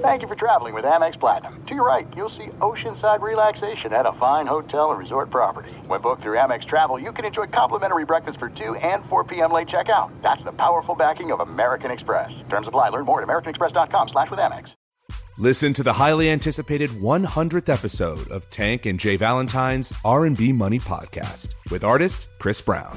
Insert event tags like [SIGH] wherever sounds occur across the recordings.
Thank you for traveling with Amex Platinum. To your right, you'll see oceanside relaxation at a fine hotel and resort property. When booked through Amex Travel, you can enjoy complimentary breakfast for 2 and 4 p.m. late checkout. That's the powerful backing of American Express. Terms apply. Learn more at americanexpress.com slash with Amex. Listen to the highly anticipated 100th episode of Tank and Jay Valentine's R&B Money Podcast with artist Chris Brown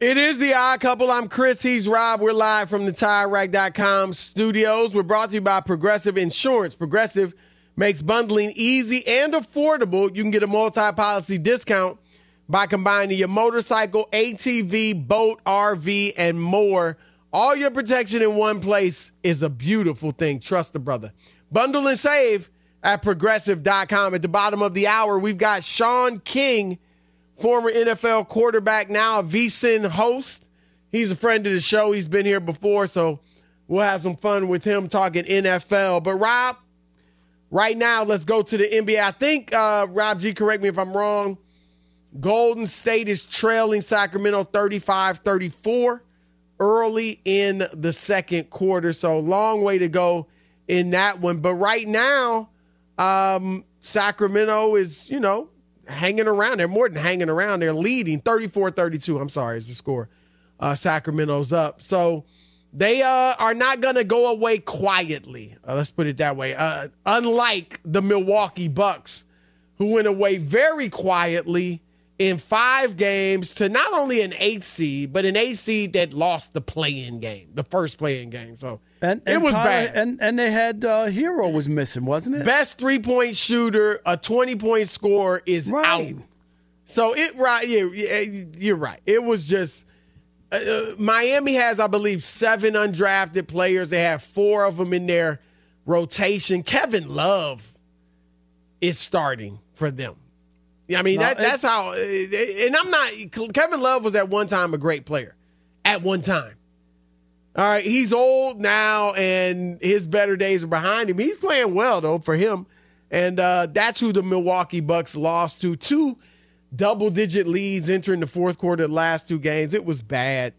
It is the odd couple. I'm Chris. He's Rob. We're live from the TireRack.com studios. We're brought to you by Progressive Insurance. Progressive makes bundling easy and affordable. You can get a multi-policy discount by combining your motorcycle, ATV, boat, RV, and more. All your protection in one place is a beautiful thing. Trust the brother. Bundle and save at progressive.com. At the bottom of the hour, we've got Shaun King former NFL quarterback, now a VSIN host. He's a friend of the show. He's been here before, so we'll have some fun with him talking NFL. But Rob, right now, let's go to the NBA. I think uh, Rob G, correct me if I'm wrong. Golden State is trailing Sacramento 35-34 early in the second quarter. So long way to go in that one. But right now, um, Sacramento is, you know, hanging around. They're more than hanging around. They're leading 34 32. I'm sorry, is the score. Uh, Sacramento's up. So they uh, are not going to go away quietly. Uh, let's put it that way. Uh, unlike the Milwaukee Bucks, who went away very quietly in five games to not only an eighth seed, but an eighth seed that lost the play-in game, the first play-in game. So and, and it was Tyler, bad. And and they had uh, Herro was missing, wasn't it? Best three-point shooter, a 20-point score is right. out. So it right, yeah, you're right. It was just uh, uh, Miami has, I believe, seven undrafted players. They have four of them in their rotation. Kevin Love is starting for them. I mean, no, that, that's how. And I'm not. Kevin Love was at one time a great player. At one time. All right, he's old now, and his better days are behind him. He's playing well though for him, and uh, that's who the Milwaukee Bucks lost to. Two double-digit leads entering the fourth quarter. The last two games, it was bad.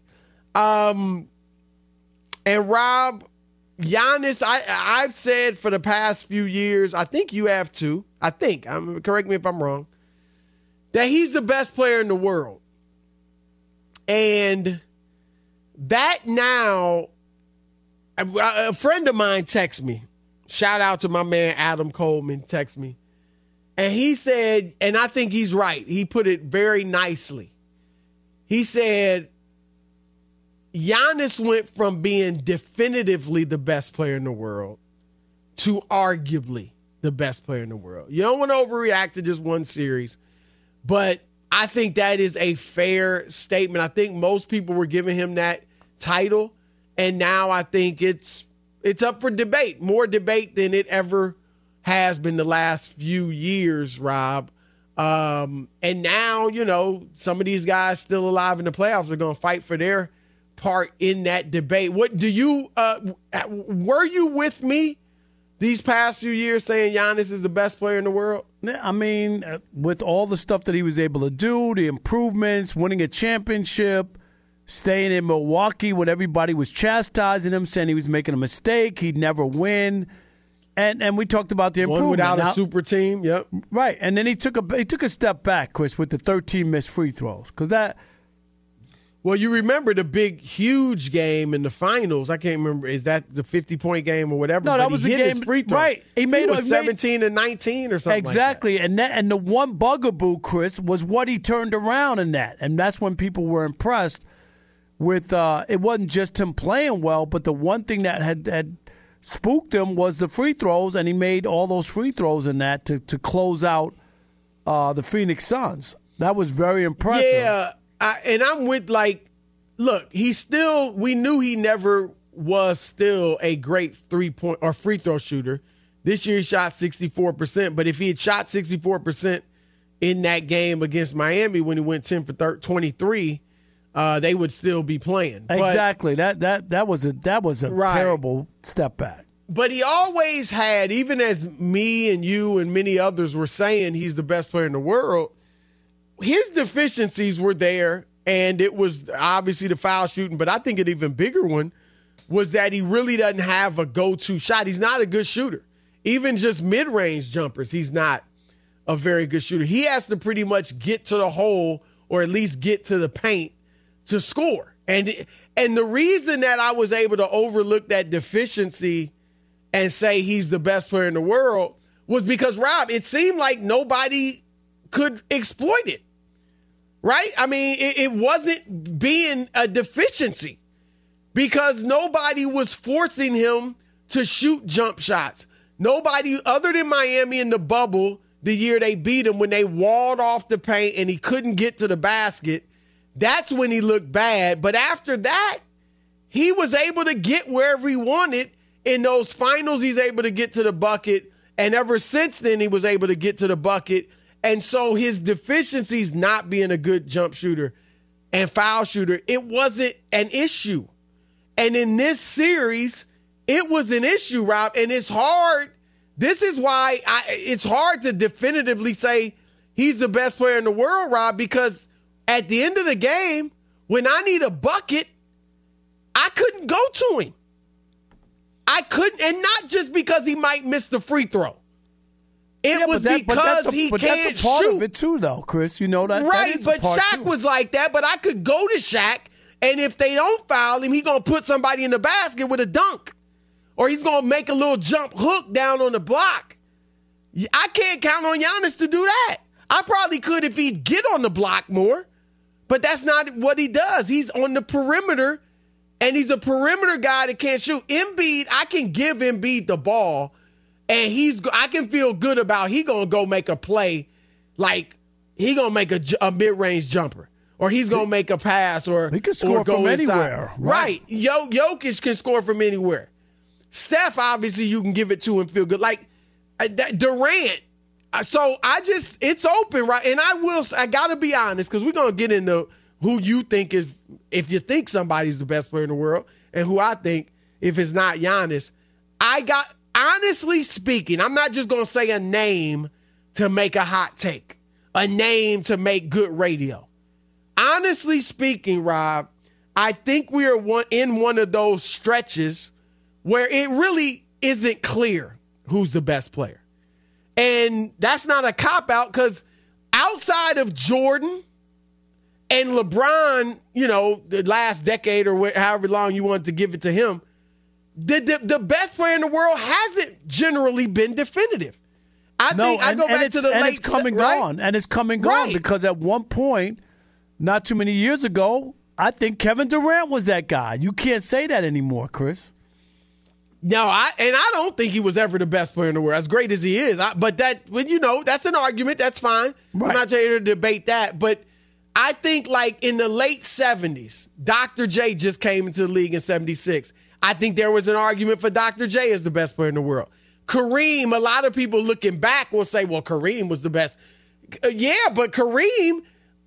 Um, and Rob, Giannis, I I've said for the past few years, I think you have too. I think. I'm correct me if I'm wrong that he's the best player in the world. And that now, a, friend of mine texted me. Shout out to my man Adam Coleman, text me. And he said, and I think he's right. He put it very nicely. He said, Giannis went from being definitively the best player in the world to arguably the best player in the world. You don't want to overreact to just one series. But I think that is a fair statement. I think most people were giving him that title, and now I think it's it's up for debate, more debate than it ever has been the last few years, Rob. Um, and now, you know, some of these guys still alive in the playoffs are going to fight for their part in that debate. What do you, uh, were you with me these past few years saying Giannis is the best player in the world? I mean, uh, with all the stuff that he was able to do, the improvements, winning a championship, staying in Milwaukee when everybody was chastising him, saying he was making a mistake, he'd never win. And and we talked about the improvement. One without now, a super team, yep. Right, and then he took a he took a step back, Chris, with the 13 missed free throws because that. Well, you remember the big, huge game in the finals. I can't remember. Is that the 50 point game or whatever? No, that was he the game. free throw. Right, he made he was 17 made, and 19 or something. Exactly, like and that, and the one bugaboo, Chris, was what he turned around in that, and that's when people were impressed with. Uh, it wasn't just him playing well, but the one thing that had had spooked him was the free throws, and he made all those free throws in that to, to close out uh, the Phoenix Suns. That was very impressive. Yeah, I, and I'm with like, look, he still. We knew he never was still a great three point or free throw shooter. This year he shot 64 percent, but if he had shot 64 percent in that game against Miami when he went 10 for 30, 23 uh, they would still be playing. Exactly. But, that that that was a that was a right. terrible step back. But he always had, even as me and you and many others were saying he's the best player in the world, his deficiencies were there, and it was obviously the foul shooting, but I think an even bigger one was that he really doesn't have a go-to shot. He's not a good shooter. Even just mid-range jumpers, he's not a very good shooter. He has to pretty much get to the hole or at least get to the paint to score. And and the reason that I was able to overlook that deficiency and say he's the best player in the world was because Rob, it seemed like nobody could exploit it. Right? I mean, it, it wasn't being a deficiency because nobody was forcing him to shoot jump shots. Nobody other than Miami in the bubble the year they beat him when they walled off the paint and he couldn't get to the basket that's when he looked bad. But after that, he was able to get wherever he wanted. In those finals, he's able to get to the bucket. And ever since then, he was able to get to the bucket. And so his deficiencies not being a good jump shooter and foul shooter, it wasn't an issue. And in this series, it was an issue, Rob. And it's hard. This is why I, it's hard to definitively say he's the best player in the world, Rob, because at the end of the game, when I need a bucket, I couldn't go to him. I couldn't, and not just because he might miss the free throw. It yeah, was that, because a, he can't that's a part shoot. of it too, though, Chris. You know that, right? That but Shaq too. was like that. But I could go to Shaq, and if they don't foul him, he gonna put somebody in the basket with a dunk, or he's gonna make a little jump hook down on the block. I can't count on Giannis to do that. I probably could if he'd get on the block more. But that's not what he does. He's on the perimeter, and he's a perimeter guy that can't shoot. Embiid, I can give Embiid the ball, and he's I can feel good about he gonna go make a play, like he gonna make a, a mid range jumper, or he's gonna make a pass, or he can score from inside. anywhere. Right, right. Yo, Jokic can score from anywhere. Steph, obviously, you can give it to and feel good. Like uh, Durant, so I just it's open, right? And I will I gotta be honest, because we're gonna get into who you think is if you think somebody's the best player in the world, and who I think if it's not Giannis. I got honestly speaking, I'm not just gonna say a name to make a hot take, a name to make good radio. Honestly speaking, Rob, I think we are one in one of those stretches where it really isn't clear who's the best player. And that's not a cop out because outside of Jordan and LeBron, you know, the last decade or however long you want to give it to him, the, the, the best player in the world hasn't generally been definitive. I no, think I go back to the and late it's coming right? gone, and it's coming gone right. because at one point, not too many years ago, I think Kevin Durant was that guy. You can't say that anymore, Chris. No, I and I don't think he was ever the best player in the world, as great as he is. I, but that, when you know, that's an argument. That's fine. Right. I'm not here to debate that. But I think like in the late '70s, Dr. J just came into the league in '76. I think there was an argument for Dr. J as the best player in the world. Kareem, a lot of people looking back will say, well, Kareem was the best. Uh, yeah, but Kareem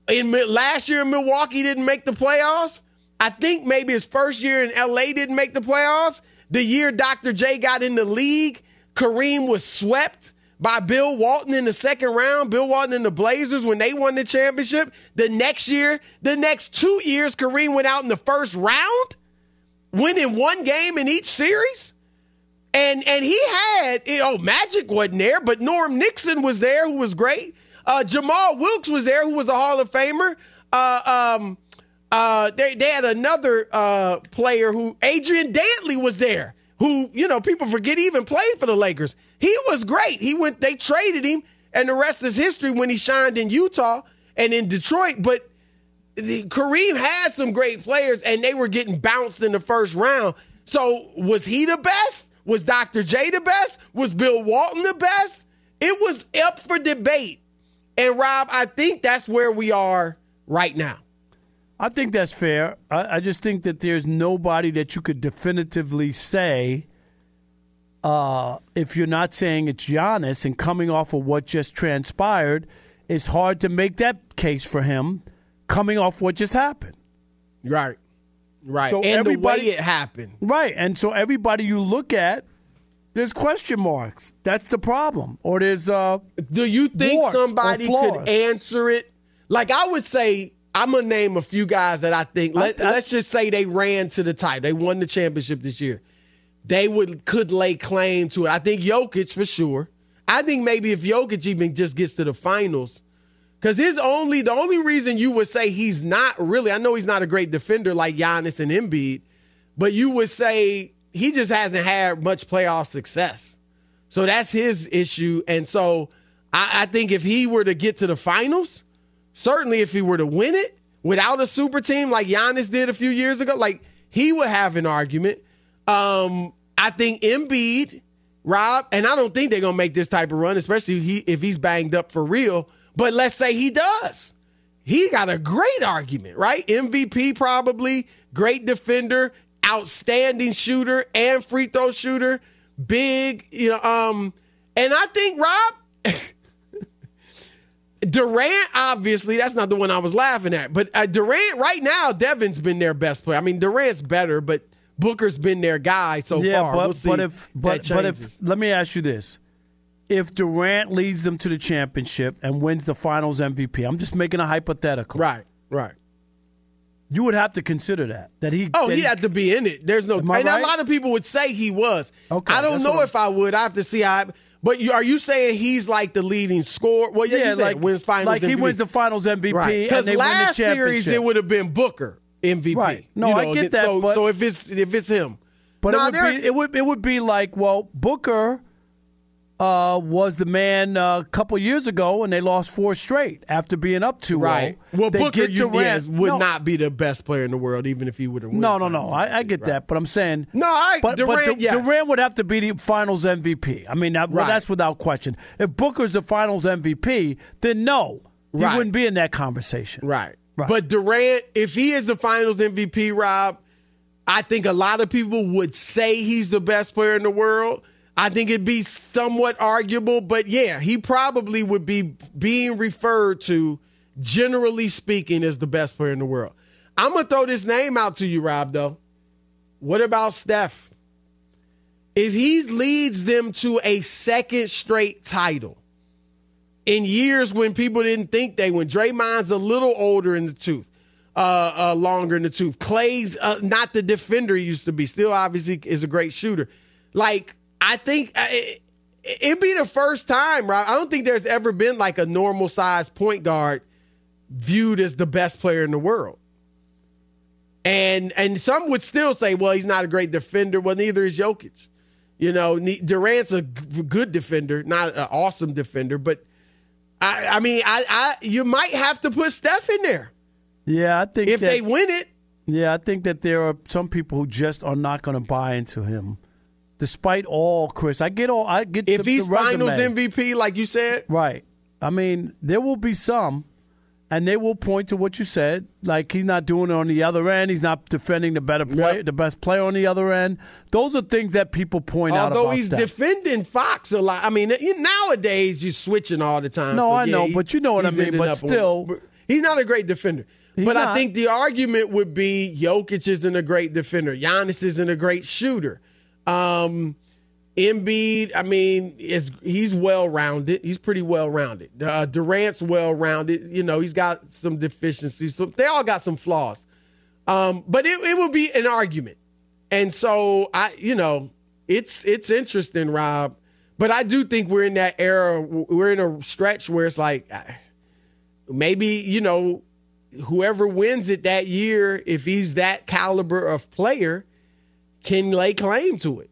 in last year in Milwaukee didn't make the playoffs. I think maybe his first year in LA didn't make the playoffs. The year Dr. J got in the league, Kareem was swept by Bill Walton in the second round. Bill Walton and the Blazers when they won the championship. The next year, the next two years, Kareem went out in the first round, winning one game in each series. And and he had, oh, Magic wasn't there, but Norm Nixon was there, who was great. Uh, Jamal Wilkes was there, who was a Hall of Famer. Uh, um, uh, they, they had another uh, player who, Adrian Dantley was there, who, you know, people forget even played for the Lakers. He was great. He went, they traded him, and the rest is history when he shined in Utah and in Detroit. But Kareem had some great players, and they were getting bounced in the first round. So was he the best? Was Dr. J the best? Was Bill Walton the best? It was up for debate. And Rob, I think that's where we are right now. I think that's fair. I, I just think that there's nobody that you could definitively say, uh, if you're not saying it's Giannis and coming off of what just transpired, it's hard to make that case for him coming off what just happened. Right. Right. So and the way it happened. Right. And so everybody you look at there's question marks. That's the problem. Or there's uh Do you think somebody could answer it? Like I would say I'm gonna name a few guys that I think let, I, us just say they ran to the title. They won the championship this year. They would could lay claim to it. I think Jokic for sure. I think maybe if Jokic even just gets to the finals, because his only the only reason you would say he's not really, I know he's not a great defender like Giannis and Embiid, but you would say he just hasn't had much playoff success. So that's his issue. And so I, I, think if he were to get to the finals, certainly if he were to win it without a super team like Giannis did a few years ago, like he would have an argument. Um, I think Embiid, Rob, and I don't think they're gonna make this type of run, especially if, he, if he's banged up for real. But let's say he does. He got a great argument, right? MVP probably, great defender, outstanding shooter and free throw shooter, big, you know, um, and I think Rob [LAUGHS] Durant, obviously, that's not the one I was laughing at. But uh, Durant, right now, Devin's been their best player. I mean, Durant's better, but Booker's been their guy so yeah, far. But, we'll see but if but, but if let me ask you this. If Durant leads them to the championship and wins the finals MVP, I'm just making a hypothetical. Right, right. You would have to consider that. That he. Oh, that he had to be in it. There's no. And right? a lot of people would say he was. Okay. I don't know if I would. I have to see I But you, are you saying he's like the leading scorer? Well, yeah, yeah like wins finals. Like MVP. he wins the finals MVP. Because right. last series it would have been Booker MVP. Right. No, you know, I get that. So, but, so if it's if it's him, but it would be it would it would be like well Booker uh, was the man uh, a couple years ago, and they lost four straight after being up 2 Right. Well, they Booker you, yes, would no. not be the best player in the world, even if he would have won. No, no, no. I, I get right. that, but I'm saying no. I but, Durant, but yes. Durant would have to be the Finals MVP. I mean, that, right. well, that's without question. If Booker's the Finals MVP, then no, he right. wouldn't be in that conversation. Right. right. But Durant, if he is the Finals MVP, Rob, I think a lot of people would say he's the best player in the world. I think it'd be somewhat arguable, but yeah, he probably would be being referred to, generally speaking, as the best player in the world. I'm gonna throw this name out to you, Rob. Though, what about Steph? If he leads them to a second straight title in years when people didn't think they, when Draymond's a little older in the tooth, uh, uh, longer in the tooth, Clay's uh, not the defender he used to be, still obviously is a great shooter. Like I think it, it'd be the first time, right? I don't think there's ever been like a normal size point guard viewed as the best player in the world. And and some would still say, well, he's not a great defender. Well, neither is Jokic. You know, Durant's a good defender, not an awesome defender, but I, I mean, I, I you might have to put Steph in there. Yeah, I think if that, they win it. Yeah, I think that there are some people who just are not going to buy into him despite all, Chris. I get all. I get if the, he's the Finals. MVP, like you said, right? I mean, there will be some, and they will point to what you said. Like he's not doing it on the other end. He's not defending the better play, Yep. the best player on the other end. Those are things that people point out. although he's defending Fox a lot. I mean, nowadays you're switching all the time. No, so, I yeah, know, he- but you know what I mean, but up on- still- he's not a great defender. He's but I think the argument would be Jokic isn't a great defender. Giannis isn't a great shooter. Um, Embiid, I mean, is he's well rounded. He's pretty well rounded. Uh, Durant's well rounded. You know, he's got some deficiencies. So they all got some flaws. Um, but it, it would be an argument. And so I, you know, it's it's interesting, Rob. But I do think we're in that era. We're in a stretch where it's like ah, maybe you know whoever wins it that year, if he's that caliber of player, can lay claim to it.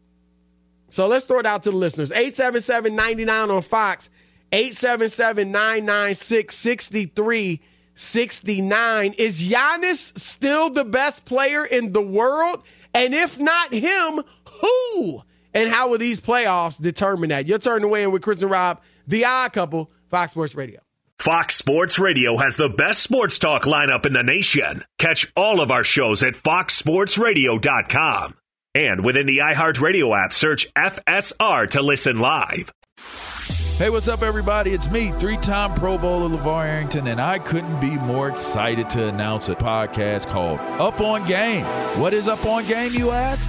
So let's throw it out to the listeners. 877-99 on Fox, 877-996-6369. Is Giannis still the best player in the world? And if not him, who? And how will these playoffs determine that? Your turn to weigh in with Chris and Rob, the odd couple, Fox Sports Radio. Fox Sports Radio has the best sports talk lineup in the nation. Catch all of our shows at foxsportsradio.com. And within the iHeartRadio app, search FSR to listen live. Hey, what's up, everybody? It's me, three time Pro Bowler LaVar Arrington, and I couldn't be more excited to announce a podcast called Up on Game. What is Up on Game, you ask?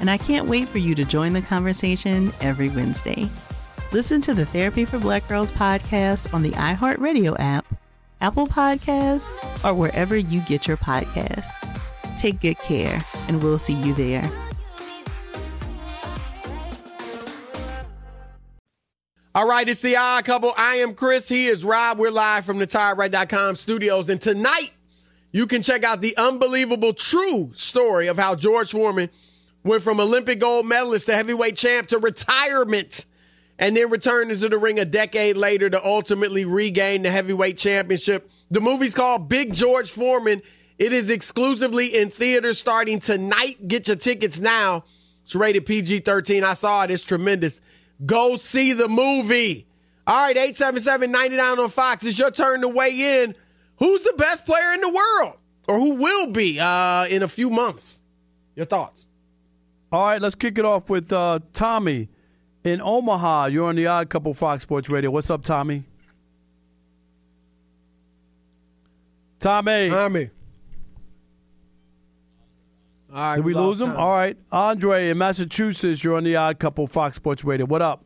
and I can't wait for you to join the conversation every Wednesday. Listen to the Therapy for Black Girls podcast on the iHeartRadio app, Apple Podcasts, or wherever you get your podcasts. Take good care, and we'll see you there. All right, it's the odd couple. I am Chris. He is Rob. We're live from the studios. And tonight, you can check out the unbelievable true story of how George Foreman – went from Olympic gold medalist to heavyweight champ to retirement and then returned into the ring a decade later to ultimately regain the heavyweight championship. The movie's called Big George Foreman. It is exclusively in theaters starting tonight. Get your tickets now. It's rated PG 13. I saw it. It's tremendous. Go see the movie. All right, 877 99 on Fox. It's your turn to weigh in. Who's the best player in the world? Or who will be uh, in a few months? Your thoughts? All right, let's kick it off with uh, Tommy in Omaha. You're on the Odd Couple Fox Sports Radio. What's up, Tommy? Tommy. Tommy. All right, Did we, we lose him? All right. Andre in Massachusetts, you're on the Odd Couple Fox Sports Radio. What up?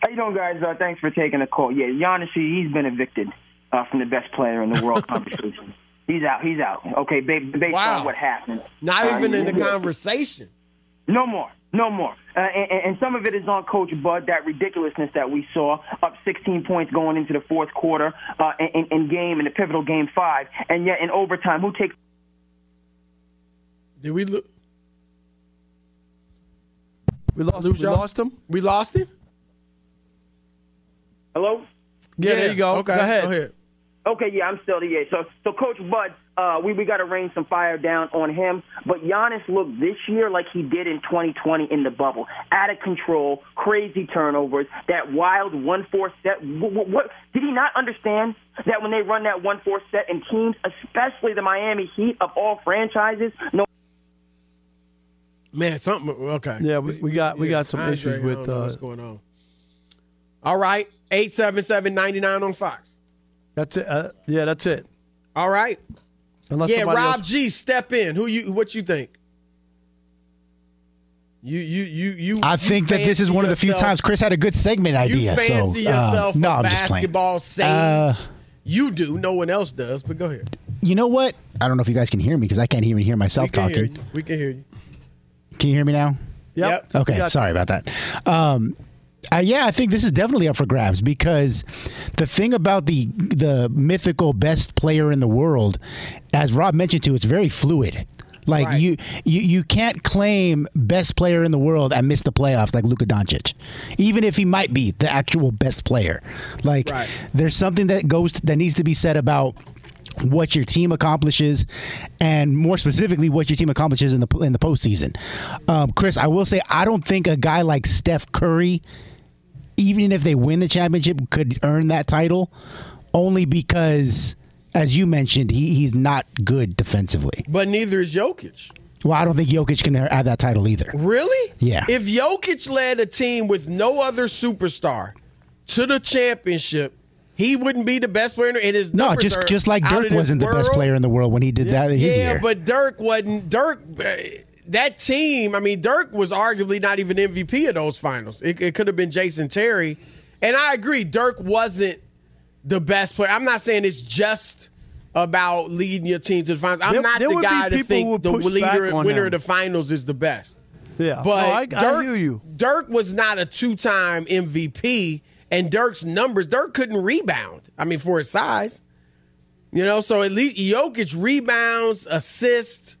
How you doing, guys? Uh, thanks for taking the call. Yeah, Giannis, he's been evicted uh, from the best player in the world [LAUGHS] conversation. He's out. He's out. Okay, based wow. on what happened. Not uh, even in the conversation. No more. No more. Uh, and, and, some of it is on Coach Bud, that ridiculousness that we saw, up 16 points going into the fourth quarter uh, in, in game, in the pivotal game five. And yet in overtime, who takes. Did we lo- We lost, we lost him? We lost him? Hello? Yeah, yeah, there you go. Okay, go ahead. Go ahead. Okay, yeah, I'm still the So, so Coach Bud, uh, we we got to rain some fire down on him. But Giannis looked this year like he did in 2020 in the bubble, out of control, crazy turnovers, that wild one four set. What, what did he not understand that when they run that one four set in teams, especially the Miami Heat of all franchises, no. Man, something okay. Yeah, we, we got we got some Andre, issues with uh, what's going on. All right, eight seven seven ninety nine on Fox. That's it. Uh, yeah, that's it. All right. Unless yeah, Rob else... G, step in. Who you? What you think? You you you you. I think you that this is one of the few times Chris had a good segment idea. You fancy so, yourself uh, no, a I'm just playing. basketball sage. Uh, you do. No one else does. But go ahead. You know what? I don't know if you guys can hear me because I can't even hear myself we talking. Hear. We can hear you. Can you hear me now? Yep. Okay. Sorry about that. Um, uh, yeah, I think this is definitely up for grabs because the thing about the the mythical best player in the world, as Rob mentioned too, it's very fluid. Like Right. you, you, you can't claim best player in the world and miss the playoffs like Luka Doncic, even if he might be the actual best player. Like Right. there's something that goes that needs to be said about what your team accomplishes, and more specifically, what your team accomplishes in the in the postseason. Um, Chris, I will say I don't think a guy like Steph Curry, even if they win the championship, could earn that title, only because, as you mentioned, he, he's not good defensively. But neither is Jokic. Well, I don't think Jokic can have that title either. Really? Yeah. If Jokic led a team with no other superstar to the championship, he wouldn't be the best player. And his No, just just like Dirk wasn't the best player in the world when he did that in his yeah, year. but Dirk wasn't. Dirk, uh, that team. I mean, Dirk was arguably not even MVP of those finals. It, it could have been Jason Terry, and I agree. Dirk wasn't the best player. I'm not saying it's just about leading your team to the finals. I'm There- not there the guy to think the leader, winner him. of the finals is the best. Yeah. But No, I- I Dirk, hear you. Dirk was not a two-time MVP, and Dirk's numbers, Dirk couldn't rebound. I mean, for his size, you know. So at least Jokic rebounds, assists,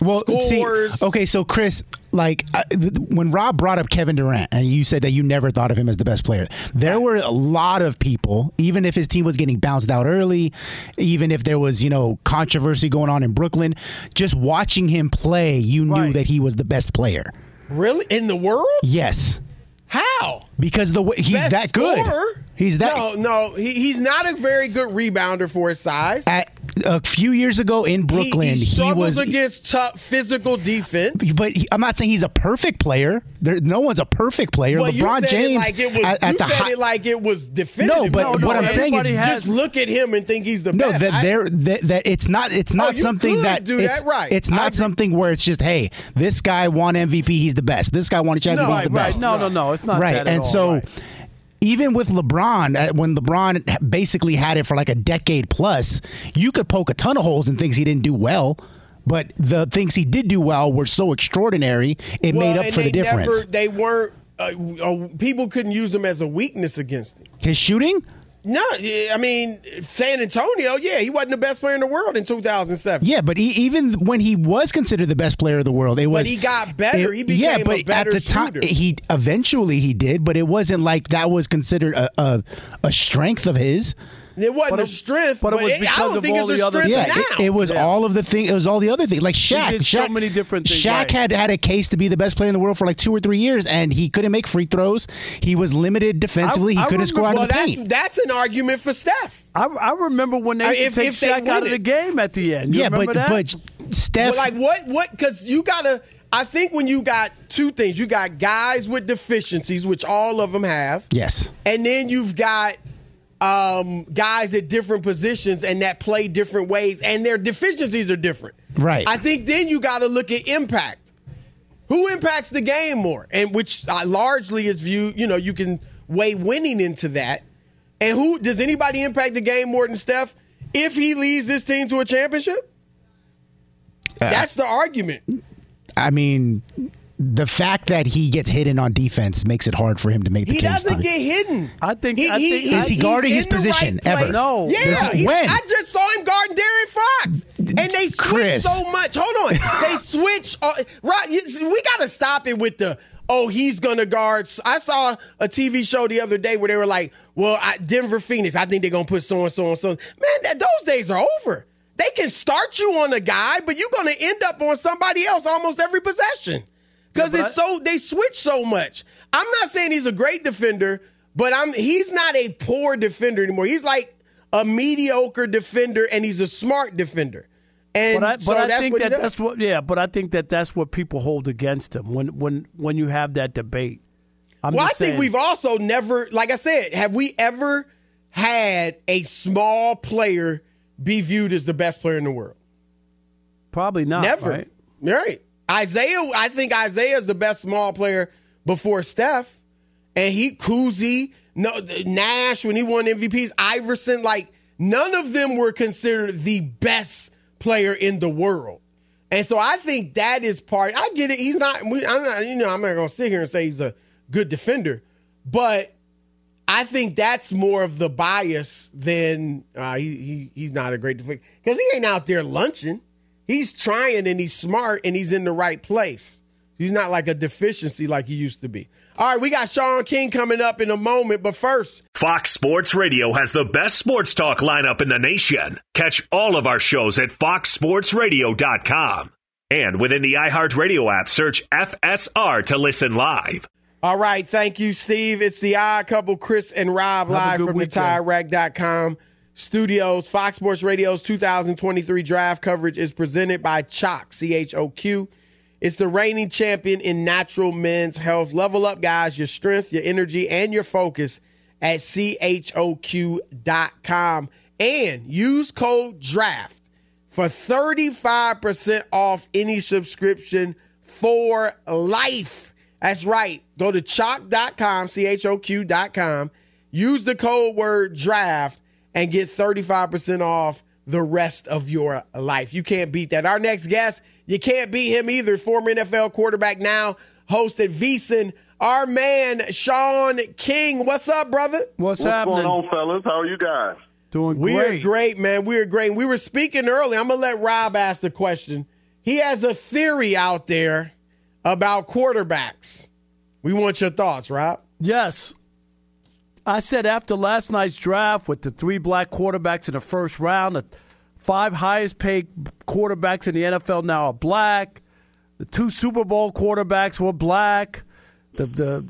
Well, see, okay, so Chris, like uh, th- when Rob brought up Kevin Durant, and you said that you never thought of him as the best player, there were a lot of people, even if his team was getting bounced out early, even if there was you know controversy going on in Brooklyn, just watching him play, you knew that he was the best player. Really, in the world? Yes, How? Because the way he's Best that good. scorer? He's that. No, no, he, he's not a very good rebounder for his size. At a few years ago in Brooklyn, he, he he, was. against tough physical defense. but he, I'm not saying he's a perfect player. There, no one's a perfect player. Well, LeBron James like it was. at, at you the said high, it like it was definitive. No, but what I'm saying is just look at him and think he's the no best. that there that, that it's not it's not Oh, something that do it's, that right. It's not something where it's just hey this guy won MVP he's the best. This guy won a championship No, he's the right, best. no, no, no, it's not right. that at and all, so. right. Even with LeBron, uh, when LeBron basically had it for like a decade plus, you could poke a ton of holes in things he didn't do well, but the things he did do well were so extraordinary, it Well, made up for the difference. Never, they weren't. Uh, uh, people couldn't use him as a weakness against him. His shooting? No, I mean San Antonio. Yeah, he wasn't the best player in the world in 2007. Yeah, but he, even when he was considered the best player of the world, it was. But he got better. it- He became yeah, a but better at the time, shooter. he eventually he did, but it wasn't like that was considered a a, a strength of his. It wasn't But a strength, but but, it was it, I because don't of think all it's the a other strength Yeah, now. it, it was Yeah. all of the thing. It was all the other things. Like Shaq, did so many different things, Shaq right. had had a case to be the best player in the world for like two or three years, and he couldn't make free throws. He was limited defensively. I he couldn't score out well, of the that's paint. that's an argument for Steph. I, I remember when they I- used if- to take if they Shaq out of the game at the end. You yeah, but that? but Steph. Well, like what? What? Because you gotta. I think when you got two things, you got guys with deficiencies, which all of them have, yes, and then you've got um, guys at different positions and that play different ways, and their deficiencies are different. Right. I think then you got to look at impact. Who impacts the game more, and which uh, largely is viewed. You know, you can weigh winning into that. And who does anybody impact the game more than Steph? If he leads this team to a championship, that's the argument. I mean, the fact that he gets hidden on defense makes it hard for him to make the He case. doesn't get hidden. I think. He, I he- think he's- Is he guarding his the right position ever? No. Yeah, he- when? I just saw him guarding De'Aaron Fox, and they switch Chris. so much. Hold on, they switch. Uh, right, we got to stop it with the. Oh, he's gonna guard. I saw a TV show the other day where they were like, "Well, I, Denver Phoenix, I think they're gonna put so and so and so." Man, that, those days are over. They can start you on a guy, but you're gonna end up on somebody else almost every possession because Yeah, but it's so they switch so much. I'm not saying he's a great defender, but I'm he's not a poor defender anymore. He's like a mediocre defender, and he's a smart defender. And But I, so I that's think what that that's what. Yeah, but I think that that's what people hold against him when when when you have that debate. I'm well, I just think we've also never, like I said, have we ever had a small player be viewed as the best player in the world? probably not. Never. right? Right. Isaiah, I think Isaiah is the best small player before Steph. And he Cousy, no Nash when he won MVPs, Iverson, like none of them were considered the best player in the world. And so I think that is part. I get it. He's not. I'm not. You know, I'm not going to sit here and say he's a good defender, but I think that's more of the bias than uh, he, he he's not a great defender because he ain't out there lunching. He's trying and he's smart and he's in the right place. He's not like a deficiency like he used to be. All right, we got Shaun King coming up in a moment, but first, Fox Sports Radio has the best sports talk lineup in the nation. Catch all of our shows at foxsportsradio.com. And within the iHeartRadio app, search FSR to listen live. all right, thank you, Steve. It's the odd couple, Chris and Rob, Have live from weekend. the TireRack.com studios. Fox Sports Radio's 2023 draft coverage is presented by Choq, C H O Q. It's the reigning champion in natural men's health. Level up, guys, your strength, your energy, and your focus at CHOQ.com. And use code DRAFT for 35% off any subscription for life. That's right. Go to choq.com, C H O Q.com. Use the code word draft and get 35% off the rest of your life. You can't beat that. Our next guest, you can't beat him either. Former NFL quarterback, now host at VSiN. Our man, Shaun King. What's up, brother? What's, What's going on, fellas? How are you guys? Doing We great. are great, man. We are great. We were speaking early. I'm gonna let Rob ask the question. He has a theory out there about quarterbacks. We want your thoughts, Rob. Yes. I said after last night's draft with the three black quarterbacks in the first round, the five highest paid quarterbacks in the NFL now are black. The two Super Bowl quarterbacks were black. The the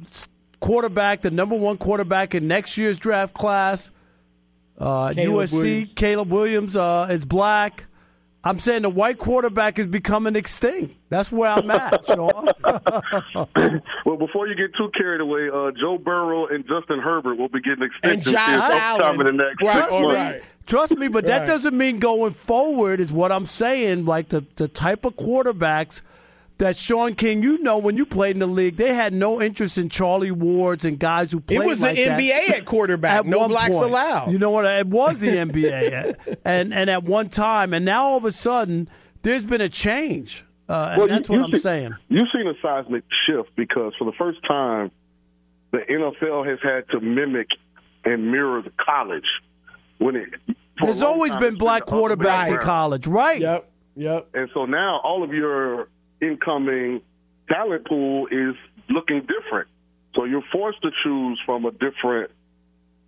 quarterback, the number one quarterback in next year's draft class, uh, USC, Williams. Caleb Williams uh, is black. I'm saying the white quarterback is becoming extinct. That's where I'm at, [LAUGHS] Shaun. [LAUGHS] Well, before you get too carried away, uh, Joe Burrow and Justin Herbert will be getting And extensions Josh Allen. sometime in the next Right, six all months. right. Trust me, but that doesn't mean going forward is what I'm saying. Like the, the type of quarterbacks that Shaun King, you know, when you played in the league, they had no interest in Charlie Wards and guys who played It was like the that NBA at quarterback. at no blacks point. allowed. You know what? It was the [LAUGHS] NBA, and and at one time, and now all of a sudden, there's been a change, uh, and Well, you- that's what you I'm see- saying. You've seen a seismic shift because for the first time, the NFL has had to mimic and mirror the college. When it for There's always been black the other way quarterbacks in college, right? Yep, yep. And so now all of your incoming talent pool is looking different. So you're forced to choose from a different,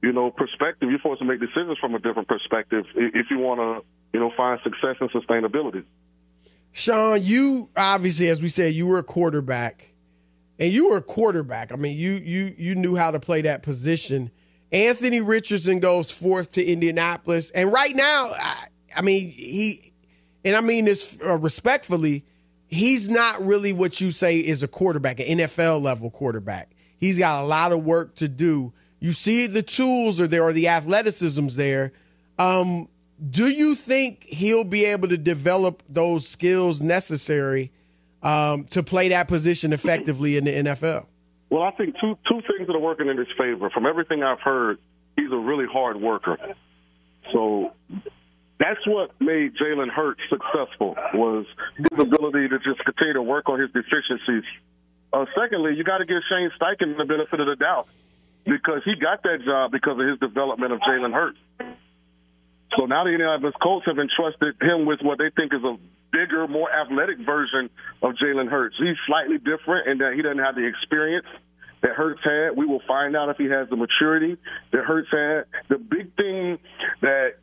you know, perspective. You're forced to make decisions from a different perspective if you want to, you know, find success and sustainability. Shaun, you obviously, as we said, you were a quarterback, and you were a quarterback. I mean, you you you knew how to play that position. Anthony Richardson goes fourth to Indianapolis, and right now, I, I mean, he, and I mean this uh, respectfully, he's not really what you say is a quarterback, an NFL level quarterback. He's got a lot of work to do. You see, the tools are there, or the athleticism's there. Um, do you think he'll be able to develop those skills necessary um, to play that position effectively in the NFL? Well, I think two two things that are working in his favor. From everything I've heard, he's a really hard worker. So that's what made Jalen Hurts successful was his ability to just continue to work on his deficiencies. Uh, secondly, you got to give Shane Steichen the benefit of the doubt because he got that job because of his development of Jalen Hurts. So now the Indianapolis Colts have entrusted him with what they think is a bigger, more athletic version of Jalen Hurts. He's slightly different in that he doesn't have the experience that Hurts had. We will find out if he has the maturity that Hurts had. The big thing that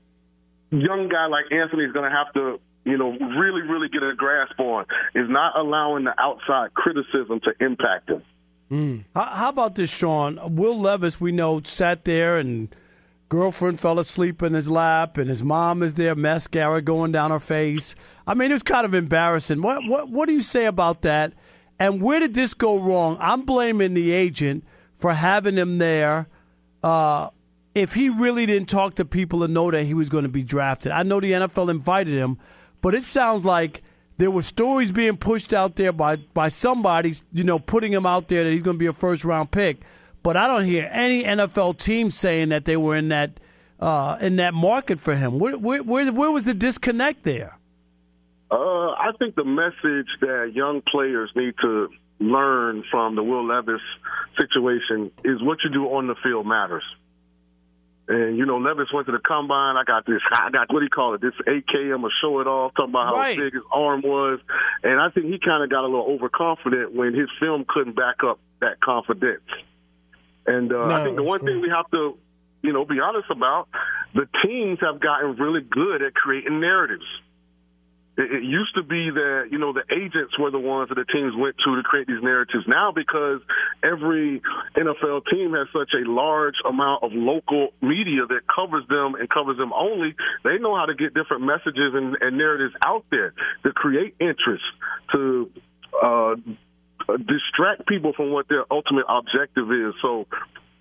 young guy like Anthony is going to have to, you know, really, really get a grasp on is not allowing the outside criticism to impact him. How, how about this, Shaun? Will Levis, we know, sat there and girlfriend fell asleep in his lap, and his mom is there, mascara going down her face. I mean, it was kind of embarrassing. What what what do you say about that? And where did this go wrong? I'm blaming the agent for having him there. Uh, if he really didn't talk to people and know that he was going to be drafted, I know the NFL invited him, but it sounds like there were stories being pushed out there by by somebody, you know, putting him out there that he's going to be a first round pick. But I don't hear any NFL team saying that they were in that uh, in that market for him. Where, where where where was the disconnect there? Uh, I think the message that young players need to learn from the Will Levis situation is what you do on the field matters. And you know, Levis went to the combine. I got this. I got what do you call it? This AK. I'm gonna show it off. Talking about how Right. big his arm was, and I think he kind of got a little overconfident when his film couldn't back up that confidence. And uh, I think the one thing we have to, you know, be honest about, the teams have gotten really good at creating narratives. It, it used to be that you know the agents were the ones that the teams went to to create these narratives. Now, because every NFL team has such a large amount of local media that covers them and covers them only, they know how to get different messages and, and narratives out there to create interest to. Uh, distract people from what their ultimate objective is. So,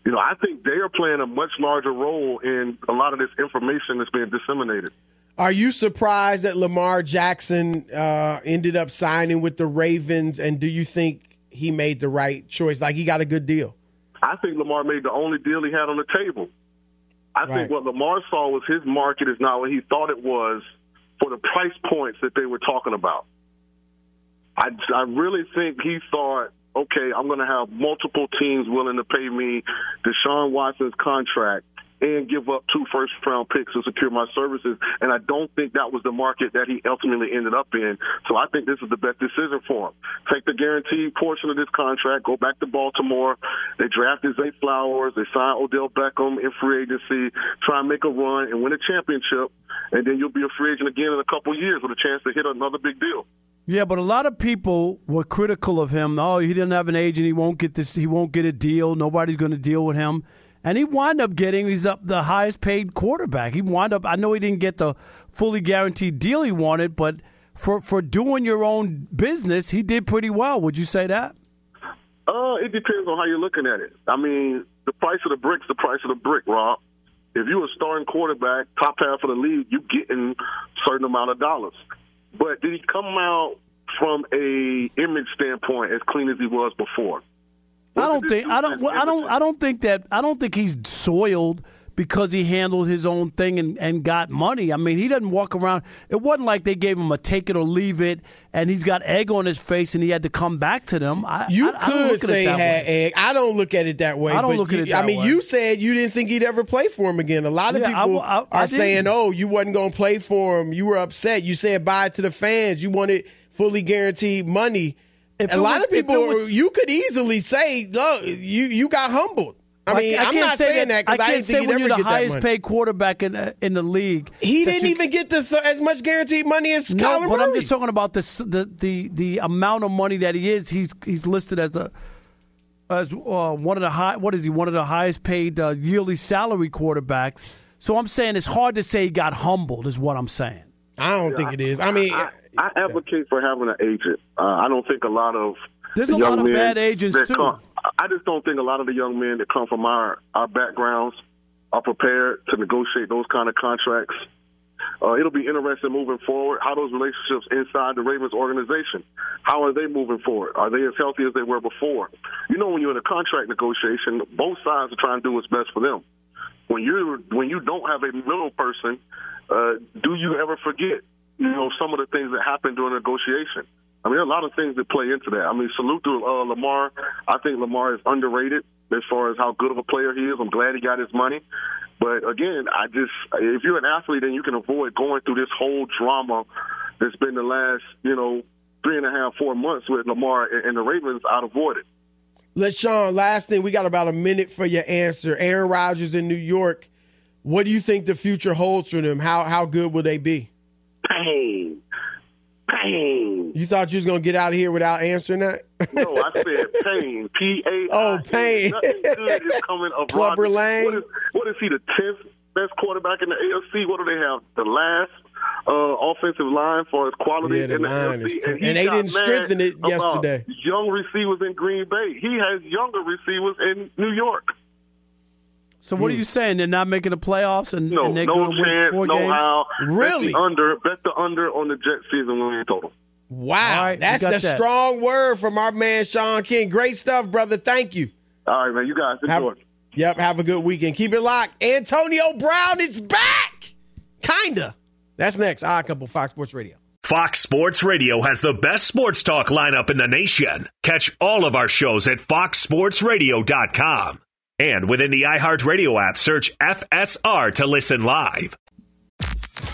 you know, I think they are playing a much larger role in a lot of this information that's being disseminated. Are you surprised that Lamar Jackson uh, ended up signing with the Ravens? And do you think he made the right choice? Like he got a good deal? I think Lamar made the only deal he had on the table. I think what Lamar saw was his market is not what he thought it was for the price points that they were talking about. I, I really think he thought, okay, I'm going to have multiple teams willing to pay me Deshaun Watson's contract and give up two first round picks to secure my services. And I don't think that was the market that he ultimately ended up in. So I think this is the best decision for him. Take the guaranteed portion of this contract, go back to Baltimore. They drafted Zay Flowers, they signed Odell Beckham in free agency, try and make a run and win a championship. And then you'll be a free agent again in a couple years with a chance to hit another big deal. Yeah, but a lot of people were critical of him. Oh, he didn't have an agent. He won't get this. He won't get a deal. Nobody's going to deal with him. And he wound up getting. He's up the highest paid quarterback. He wound up. I know he didn't get the fully guaranteed deal he wanted, but for for doing your own business, he did pretty well. Would you say that? Uh, it depends on how you're looking at it. I mean, the price of the brick's the price of the brick, Rob. If you're a starting quarterback, top half of the league, you're getting a certain amount of dollars. But did he come out from a image standpoint as clean as he was before? I don't think I don't I don't I don't think that I don't think he's soiled because he handled his own thing and, and got money. I mean, he doesn't walk around. It wasn't like they gave him a take it or leave it, and he's got egg on his face, and he had to come back to them. I, You I, I don't could look at say it that had way. egg. I don't look at it that way. I don't but look at you- it that I mean, way. you said you didn't think he'd ever play for him again. A lot of Yeah, I people I- I are saying, "Oh, you wasn't going to play for him. You were upset. You said bye to the fans. You wanted fully guaranteed money." If a lot was- of people, was- you could easily say, "Look, you you got humbled." I mean, I I'm can't say saying that because I, can't didn't say think he'd when ever you're the get highest money. paid quarterback in uh, in the league. He didn't you- even get the th- as much guaranteed money as No, Kyler but I'm just talking about the, the the the amount of money that he is. He's he's listed as the as uh, one of the high. What is he? One of the highest paid uh, yearly salary quarterbacks. So I'm saying it's hard to say he got humbled. Is what I'm saying. I don't think it is. I mean, I, I advocate for having an agent. Uh, I don't think a lot of There's the a young lot of bad agents, too. Come, I just don't think a lot of the young men that come from our our backgrounds are prepared to negotiate those kind of contracts. Uh, it'll be interesting moving forward how those relationships inside the Ravens organization. How are they moving forward? Are they as healthy as they were before? You know, when you're in a contract negotiation, both sides are trying to do what's best for them. When you when you don't have a middle person, uh, do you ever forget? You know, some of the things that happen during negotiation. I mean, there are a lot of things that play into that. I mean, salute to uh, Lamar. I think Lamar is underrated as far as how good of a player he is. I'm glad he got his money. But again, I just if you're an athlete and you can avoid going through this whole drama that's been the last, you know, three and a half, four months with Lamar and and the Ravens, I'd avoid it. Let's last thing, we got about a minute for your answer. Aaron Rodgers in New York. What do you think the future holds for them? How how good will they be? Pain. Pain. You thought you was gonna get out of here without answering that? No, I said pain. P A. [LAUGHS] Oh, pain. Nothing good is coming of Clubber Lang. What is, what is he? The tenth best quarterback in the AFC. What do they have? The last uh, offensive line for its quality Yeah, the in the line AFC, is and, and they didn't strengthen it yesterday. Young receivers in Green Bay. He has younger receivers in New York. So what are you saying? They're not making the playoffs and, No, and they're no going to win chance, four no games? how. Really? Bet the under. Bet the under on the Jet season win total. Wow, All right, that's a that. strong word from our man Shaun King. Great stuff, brother. Thank you. All right, man. You guys Have- enjoy. Yep, have a good weekend. Keep it locked. Antonio Brown is back. Kinda. That's next. Odd Couple Fox Sports Radio. Fox Sports Radio has the best sports talk lineup in the nation. Catch all of our shows at foxsportsradio.com. And within the iHeartRadio app, search FSR to listen live.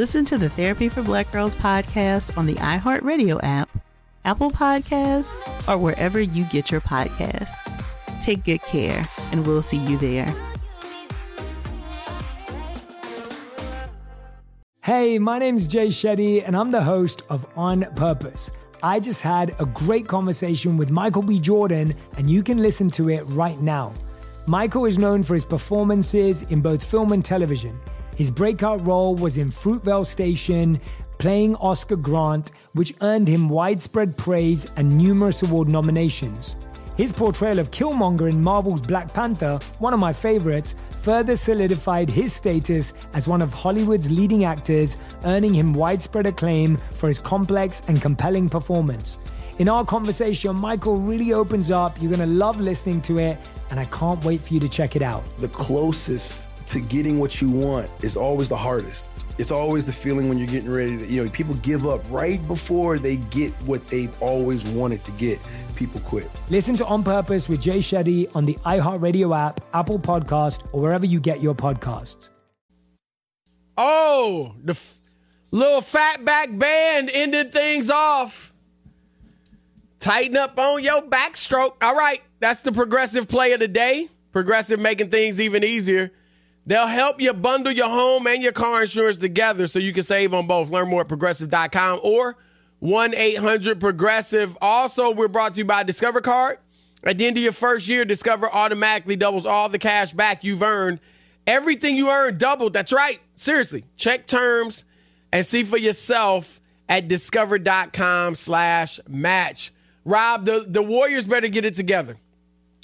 Listen to the Therapy for Black Girls podcast on the iHeartRadio app, Apple Podcasts, or wherever you get your podcasts. Take good care, and we'll see you there. Hey, my name's Jay Shetty, and I'm the host of On Purpose. I just had a great conversation with Michael B. Jordan, and you can listen to it right now. Michael is known for his performances in both film and television. His breakout role was in Fruitvale Station, playing Oscar Grant, which earned him widespread praise and numerous award nominations. His portrayal of Killmonger in Marvel's Black Panther, one of my favorites, further solidified his status as one of Hollywood's leading actors, earning him widespread acclaim for his complex and compelling performance. In our conversation, Michael really opens up. You're going to love listening to it, and I can't wait for you to check it out. The closest to getting what you want is always the hardest. It's always the feeling when you're getting ready to, you know, people give up right before they get what they've always wanted to get. People quit. Listen to On Purpose with Jay Shetty on the iHeartRadio app, Apple Podcast, or wherever you get your podcasts. Oh, the f- little fatback band ended things off. Tighten up on your backstroke. All right, that's the progressive play of the day. Progressive making things even easier. They'll help you bundle your home and your car insurance together so you can save on both. Learn more at progressive.com or 1 800 Progressive. Also, we're brought to you by Discover Card. At the end of your first year, Discover automatically doubles all the cash back you've earned. Everything you earned doubled. That's right. Seriously. Check terms and see for yourself at discover.com slash match. Rob, the, the Warriors better get it together.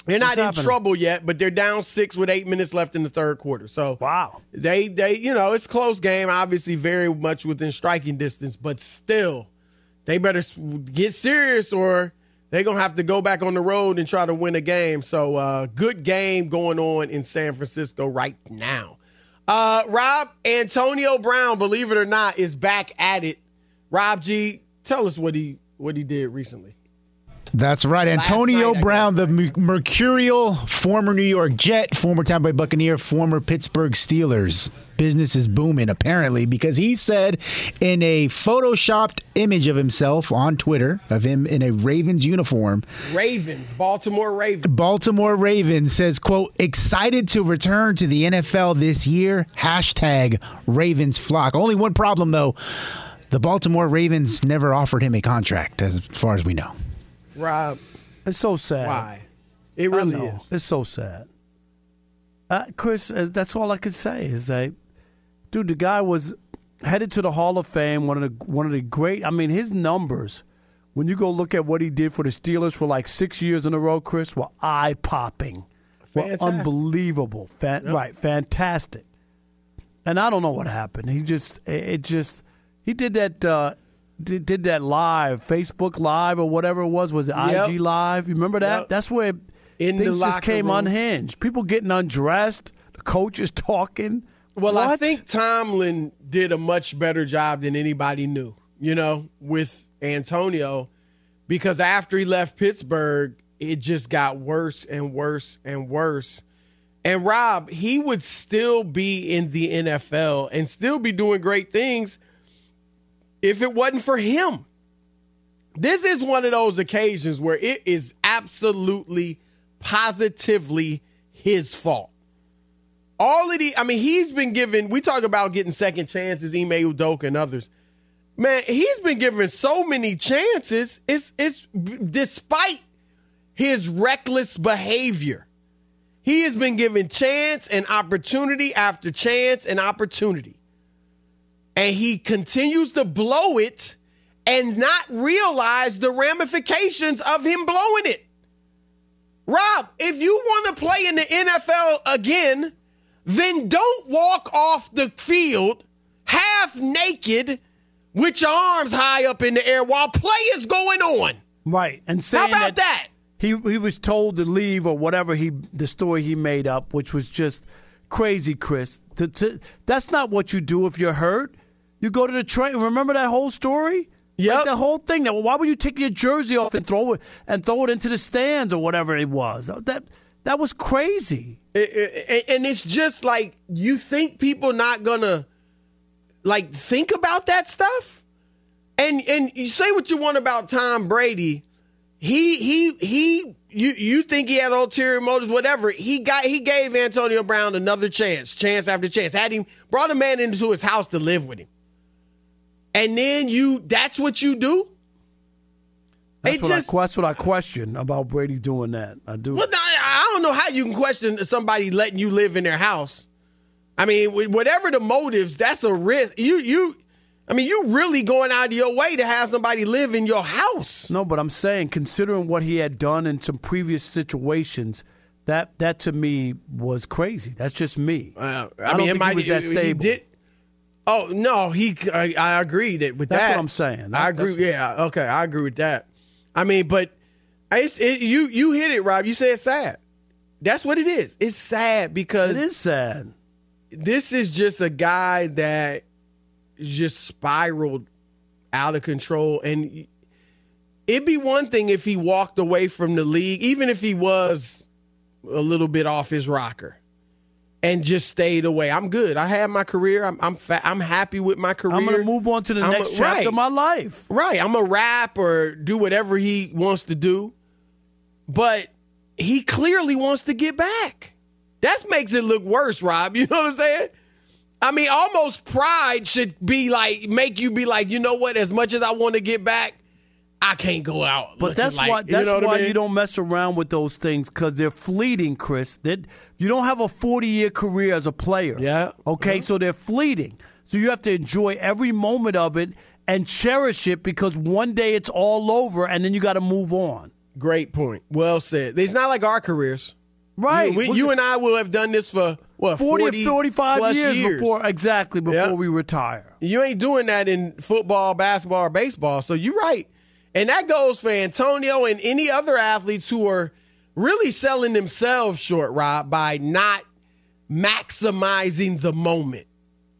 They're not What's in happening? trouble yet, but they're down six with eight minutes left in the third quarter. So wow, they they you know it's a close game, obviously very much within striking distance, but still, they better get serious or they're gonna have to go back on the road and try to win a game. So uh, good game going on in San Francisco right now. Uh, Rob Antonio Brown, believe it or not, is back at it. Rob G, tell us what he what he did recently. That's right. Antonio Brown, the mer- mercurial former New York Jet, former Tampa Bay Buccaneer, former Pittsburgh Steelers. Business is booming, apparently, because he said in a photoshopped image of himself on Twitter, of him in a Ravens uniform, Ravens, Baltimore Ravens. Baltimore Ravens says, quote, excited to return to the NFL this year. Hashtag Ravens flock. Only one problem, though. The Baltimore Ravens never offered him a contract, as far as we know. Rob, it's so sad. Why? It really is. It's so sad. Uh, Chris, uh, that's all I could say is that, dude, the guy was headed to the Hall of Fame. One of the one of the great. I mean, his numbers. When you go look at what he did for the Steelers for like six years in a row, Chris, were eye popping, were unbelievable. Fan, Yep. Right, fantastic. And I don't know what happened. He just it just he did that uh did, did that live, Facebook live or whatever it was, was it Yep. IG live? You remember that? Yep. That's where In things just came room. unhinged. People getting undressed, the coaches [LAUGHS] talking. Well, I think Tomlin did a much better job than anybody knew, you know, with Antonio, because after he left Pittsburgh, it just got worse and worse and worse. And Rob, he would still be in the NFL and still be doing great things if it wasn't for him. This is one of those occasions where it is absolutely, positively his fault all of the I mean, he's been given, we talk about getting second chances, Ime Udoka and others. Man, he's been given so many chances. It's it's despite his reckless behavior. He has been given chance and opportunity after chance and opportunity. And he continues to blow it and not realize the ramifications of him blowing it. Rob, if you want to play in the NFL again, then don't walk off the field half naked with your arms high up in the air while play is going on. Right. And saying How about that? He he was told to leave or whatever he the story he made up, which was just crazy, Chris. To, to, that's not what you do if you're hurt. You go to the train. Remember that whole story? Yeah. Like the whole thing. That well, why would you take your jersey off and throw it and throw it into the stands or whatever it was? That that was crazy. It- it- and it's just like you think people not gonna like think about that stuff and and you say what you want about tom brady he he he you you think he had ulterior motives whatever he got he gave antonio brown another chance chance after chance had him brought a man into his house to live with him and then you that's what you do That's what, just- I, that's what I question about Brady doing that. I do. Well, I, I don't know how you can question somebody letting you live in their house. I mean, whatever the motives, that's a risk. You, you, I mean, you really going out of your way to have somebody live in your house. No, but I'm saying, considering what he had done in some previous situations, that that to me was crazy. That's just me. Uh, I, I don't mean, it think might he was that he stable. did- oh no, he. I, I agree that with That's that. That's what I'm saying. I agree. Yeah. Okay. I agree with that. I mean, but it's, it, you you hit it, Rob. You said it's sad. That's what it is. It's sad because It is sad. this is just a guy that just spiraled out of control and it'd be one thing if he walked away from the league even if he was a little bit off his rocker and just stayed away i'm good i had my career i'm i'm, fa- I'm happy with my career I'm to move on to the I'm next a- chapter right. of my life. Right. I'm a rap or do whatever he wants to do. But he clearly wants to get back. That makes it look worse, Rob. [LAUGHS] You know what I'm saying? I mean, almost pride should be like make you be like, you know what? As much as I want to get back, I can't go out. But that's like- why you that's know what I why mean? you don't mess around with those things because they're fleeting, Chris. That you don't have a forty year career as a player. Yeah. Okay, uh-huh. so they're fleeting. So you have to enjoy every moment of it and cherish it because one day it's all over and then you got to move on. Great point. Well said. It's not like our careers. Right. You, we- you and I will have done this for what 40, 40 or 45 plus years, years before exactly before Yeah. we retire. You ain't doing that in football, basketball, or baseball. So you're right. And that goes for Antonio and any other athletes who are really selling themselves short, Rob, by not maximizing the moment.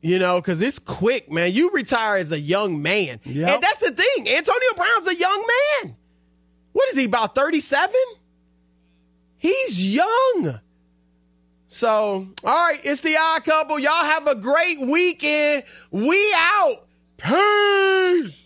You know, because it's quick, man. You retire as a young man. Yep. And that's the thing. Antonio Brown's a young man. What is he, about 37? He's young. So, all right, it's the odd couple. Y'all have a great weekend. We out. Peace.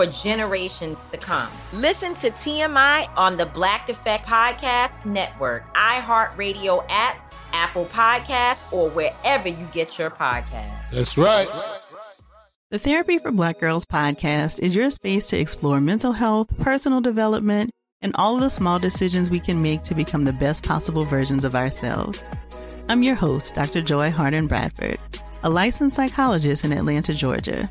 for generations to come. Listen to TMI on the Black Effect Podcast Network, iHeartRadio app, Apple Podcasts, or wherever you get your podcasts. That's right. The Therapy for Black Girls podcast is your space to explore mental health, personal development, and all of the small decisions we can make to become the best possible versions of ourselves. I'm your host, Dr. Joy Harden Bradford, a licensed psychologist in Atlanta, Georgia,